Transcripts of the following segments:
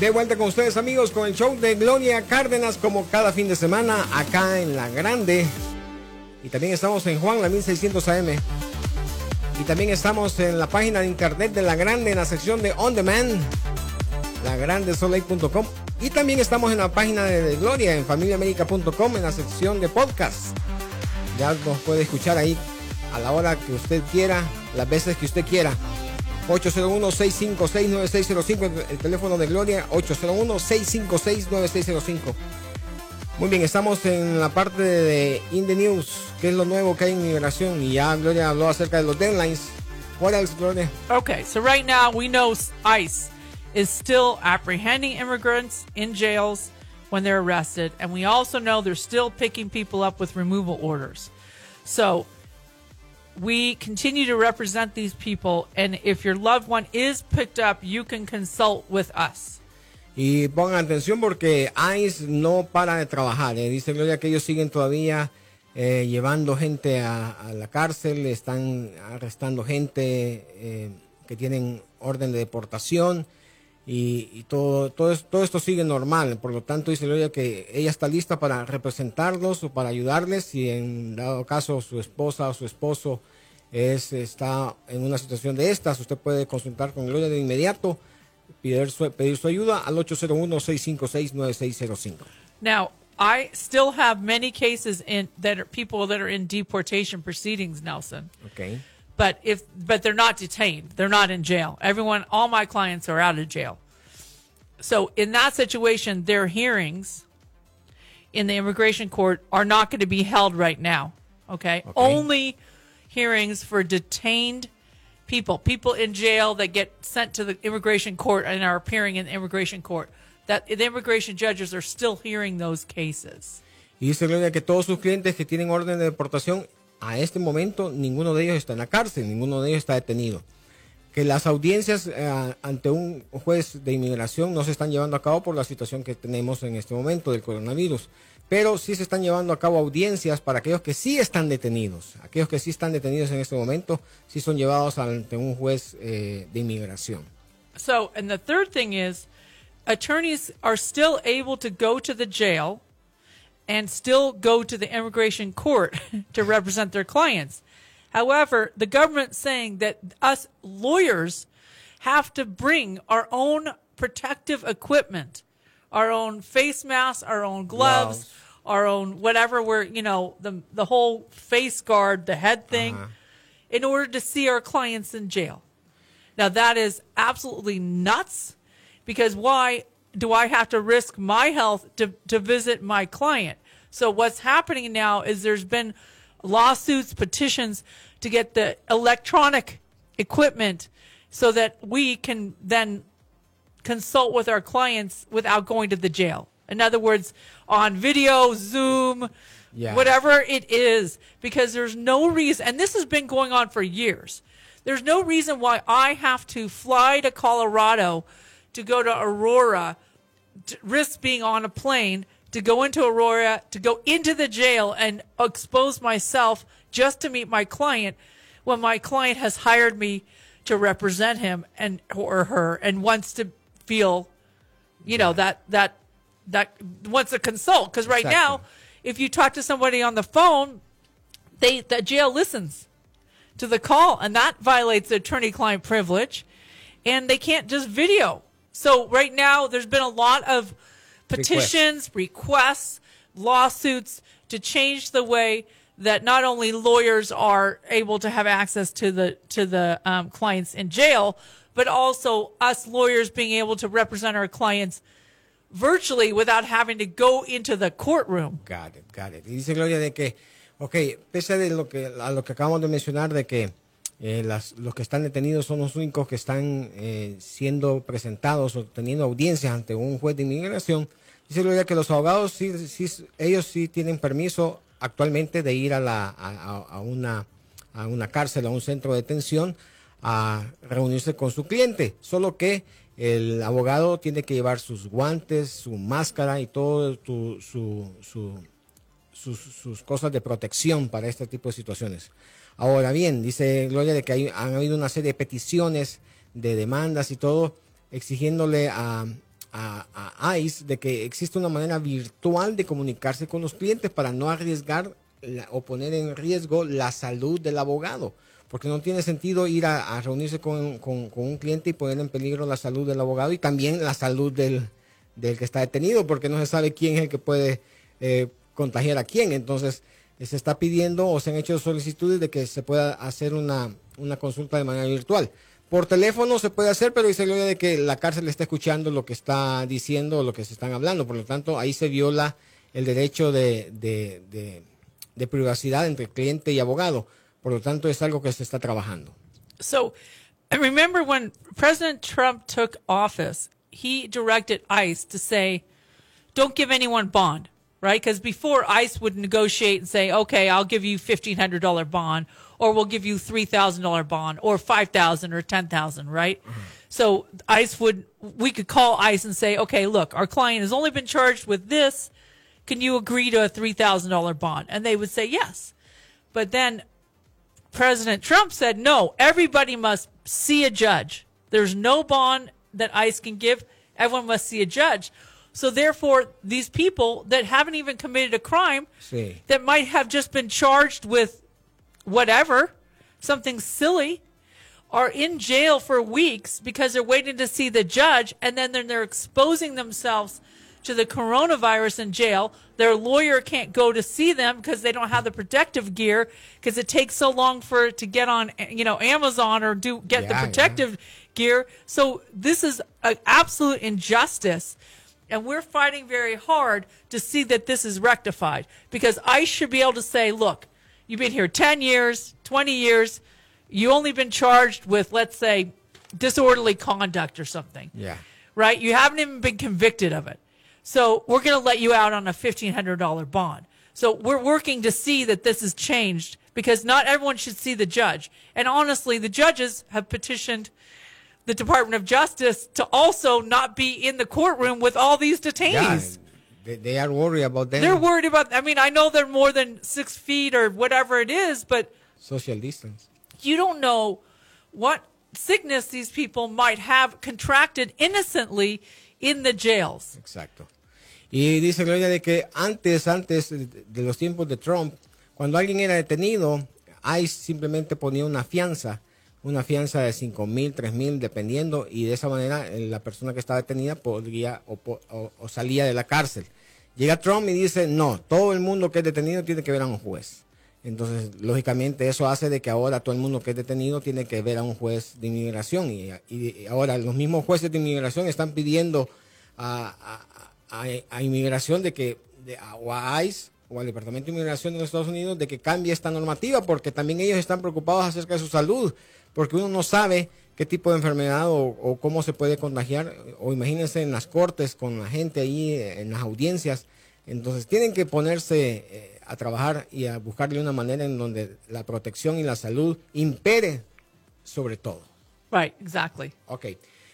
De vuelta con ustedes amigos con el show de Gloria Cárdenas como cada fin de semana acá en La Grande. Y también estamos en Juan, la 1600 AM. Y también estamos en la página de internet de La Grande en la sección de On Demand, lagrandesoleil.com. Y también estamos en la página de Gloria en familiaamérica.com en la sección de podcast. Ya nos puede escuchar ahí a la hora que usted quiera, las veces que usted quiera. 801-656-9605, el teléfono de Gloria, 801-656-9605. Muy bien, estamos en la parte de In the News, que es lo nuevo que hay en migración, y ya Gloria habló acerca de los deadlines. What else, Gloria? Okay, so right now we know ICE is still apprehending immigrants in jails when they're arrested, and we also know they're still picking people up with removal orders. So we continue to represent these people, and if your loved one is picked up, you can consult with us. Y pongan atención porque ICE no para de trabajar. Eh. Dice Gloria que ellos siguen todavía eh, llevando gente a, a, la cárcel, están arrestando gente eh, que tienen orden de deportación y, y todo, todo, todo, esto sigue normal. Por lo tanto, dice Gloria que ella está lista para representarlos o para ayudarles si en dado caso su esposa o su esposo es, está en una situación de estas. Usted puede consultar con Gloria de inmediato, pedir su, pedir su ayuda al 801-656-9605. Now, I still have many cases in that are people that are in deportation proceedings, Nelson. Okay. But if but they're not detained. They're not in jail. Everyone all my clients are out of jail. So in that situation, their hearings in the immigration court are not going to be held right now. Okay? Okay. Only hearings for detained people, people in jail that get sent to the immigration court and are appearing in the immigration court. That the immigration judges are still hearing those cases. Y dice Gloria que todos sus clientes que tienen orden de deportación, a este momento ninguno de ellos está en la cárcel, ninguno de ellos está detenido. Que las audiencias eh, ante un juez de inmigración no se están llevando a cabo por la situación que tenemos en este momento del coronavirus. Pero sí se están llevando a cabo audiencias para aquellos que sí están detenidos. Aquellos que sí están detenidos en este momento, sí son llevados ante un juez eh, de inmigración. So, and the third thing is, attorneys are still able to go to the jail and still go to the immigration court to represent their clients. However, the government's saying that us lawyers have to bring our own protective equipment, our own face masks, our own gloves, Gloves. our own whatever we're, you know, the the whole face guard, the head uh-huh. thing, in order to see our clients in jail. Now that is absolutely nuts because why do I have to risk my health to, to visit my client? So what's happening now is there's been lawsuits, petitions to get the electronic equipment so that we can then consult with our clients without going to the jail. In other words, on video, Zoom, Yeah. whatever it is, because there's no reason, and this has been going on for years. There's no reason why I have to fly to Colorado to go to Aurora, to risk being on a plane, to go into Aurora, to go into the jail and expose myself just to meet my client when my client has hired me to represent him and or her and wants to feel you know that that that wants to consult. Because right now if you talk to somebody on the phone they the jail listens to the call and that violates the attorney client privilege and they can't just video so right now there's been a lot of petitions requests lawsuits to change the way that not only lawyers are able to have access to the to the um, clients in jail but also us lawyers being able to represent our clients virtually without having to go into the courtroom Got it, got it. Y dice Gloria de que Ok, pese de lo que, a lo que acabamos de mencionar de que eh, las, los que están detenidos son los únicos que están eh, siendo presentados o teniendo audiencias ante un juez de inmigración, dice Gloria que los abogados sí, ellos sí tienen permiso actualmente de ir a, la, a, una, a una cárcel, a un centro de detención, a reunirse con su cliente, solo que el abogado tiene que llevar sus guantes, su máscara y todo su, su, su, sus, sus, cosas de protección para este tipo de situaciones. Ahora bien, dice Gloria de que han habido una serie de peticiones, de demandas y todo, exigiéndole a, a, ICE de que existe una manera virtual de comunicarse con los clientes para no arriesgar la, o poner en riesgo la salud del abogado porque no tiene sentido ir a, reunirse con, con, un cliente y poner en peligro la salud del abogado y también la salud del, del que está detenido, porque no se sabe quién es el que puede eh, contagiar a quién. Entonces, se está pidiendo o se han hecho solicitudes de que se pueda hacer una, una consulta de manera virtual. Por teléfono se puede hacer, pero dice de que la cárcel está escuchando lo que está diciendo o lo que se están hablando. Por lo tanto, ahí se viola el derecho de, de, de, de privacidad entre cliente y abogado. Por lo tanto, es algo que se está trabajando. So, remember when President Trump took office, he directed ICE to say, don't give anyone bond, right? Because before ICE would negotiate and say, okay, I'll give you $1,500 bond, or we'll give you $3,000 bond, or 5000 or 10000 right? Mm-hmm. So ICE would, we could call ICE and say, okay, look, our client has only been charged with this. Can you agree to a $3,000 bond? And they would say yes. But then President Trump said, no, everybody must see a judge. There's no bond that ICE can give. Everyone must see a judge. So therefore, these people that haven't even committed a crime, sí. that might have just been charged with whatever, something silly, are in jail for weeks because they're waiting to see the judge, and then they're exposing themselves to the coronavirus in jail. Their lawyer can't go to see them because they don't have the protective gear because it takes so long for it to get on, you know, Amazon or do get yeah, the protective yeah. gear. So this is an absolute injustice. And we're fighting very hard to see that this is rectified because ICE should be able to say, look, you've been here 10 years, 20 years. You only been charged with, let's say, disorderly conduct or something. Yeah. Right? You haven't even been convicted of it. So we're going to let you out on a $1,500 bond. So we're working to see that this is changed because not everyone should see the judge. And honestly, the judges have petitioned the Department of Justice to also not be in the courtroom with all these detainees. Yeah, they, they are worried about them. They're worried about, I mean, I know they're more than six feet or whatever it is, but social distance. You don't know what sickness these people might have contracted innocently in the jails. Exacto. Y dice Gloria de que antes, antes de los tiempos de Trump, cuando alguien era detenido, ICE simplemente ponía una fianza, una fianza de 5 mil, 3 mil, dependiendo, y de esa manera eh, la persona que estaba detenida podría o, o, o, salía de la cárcel. Llega Trump y dice, no, todo el mundo que es detenido tiene que ver a un juez. Entonces, lógicamente, eso hace de que ahora todo el mundo que es detenido tiene que ver a un juez de inmigración. Y, y ahora los mismos jueces de inmigración están pidiendo a, a, a inmigración de que, de, o a ICE o al Departamento de Inmigración de los Estados Unidos de que cambie esta normativa, porque también ellos están preocupados acerca de su salud, porque uno no sabe qué tipo de enfermedad o, o cómo se puede contagiar, o imagínense en las cortes con la gente ahí, en las audiencias. Entonces tienen que ponerse eh, a trabajar y a buscarle una manera en donde la protección y la salud impere sobre todo. Right, exactly. Ok.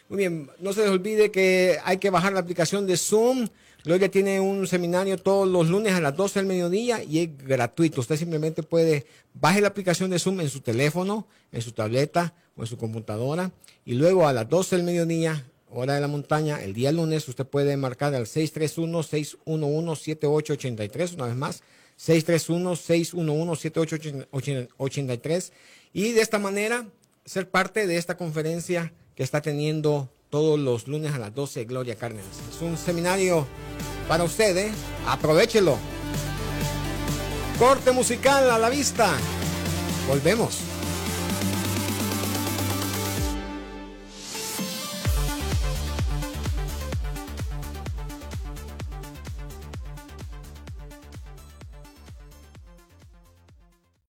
Muy bien, no se les olvide que hay que bajar la aplicación de Zoom. Gloria tiene un seminario todos los lunes a las 12 del mediodía y es gratuito. Usted simplemente puede baje la aplicación de Zoom en su teléfono, en su tableta o en su computadora y luego a las 12 del mediodía, hora de la montaña, el día lunes, usted puede marcar al 631-611-7883, una vez más, 631-611-7883 y de esta manera ser parte de esta conferencia que está teniendo todos los lunes a las 12 Gloria Cárdenas. Es un seminario para ustedes, aprovechelo. Corte musical a la vista. Volvemos.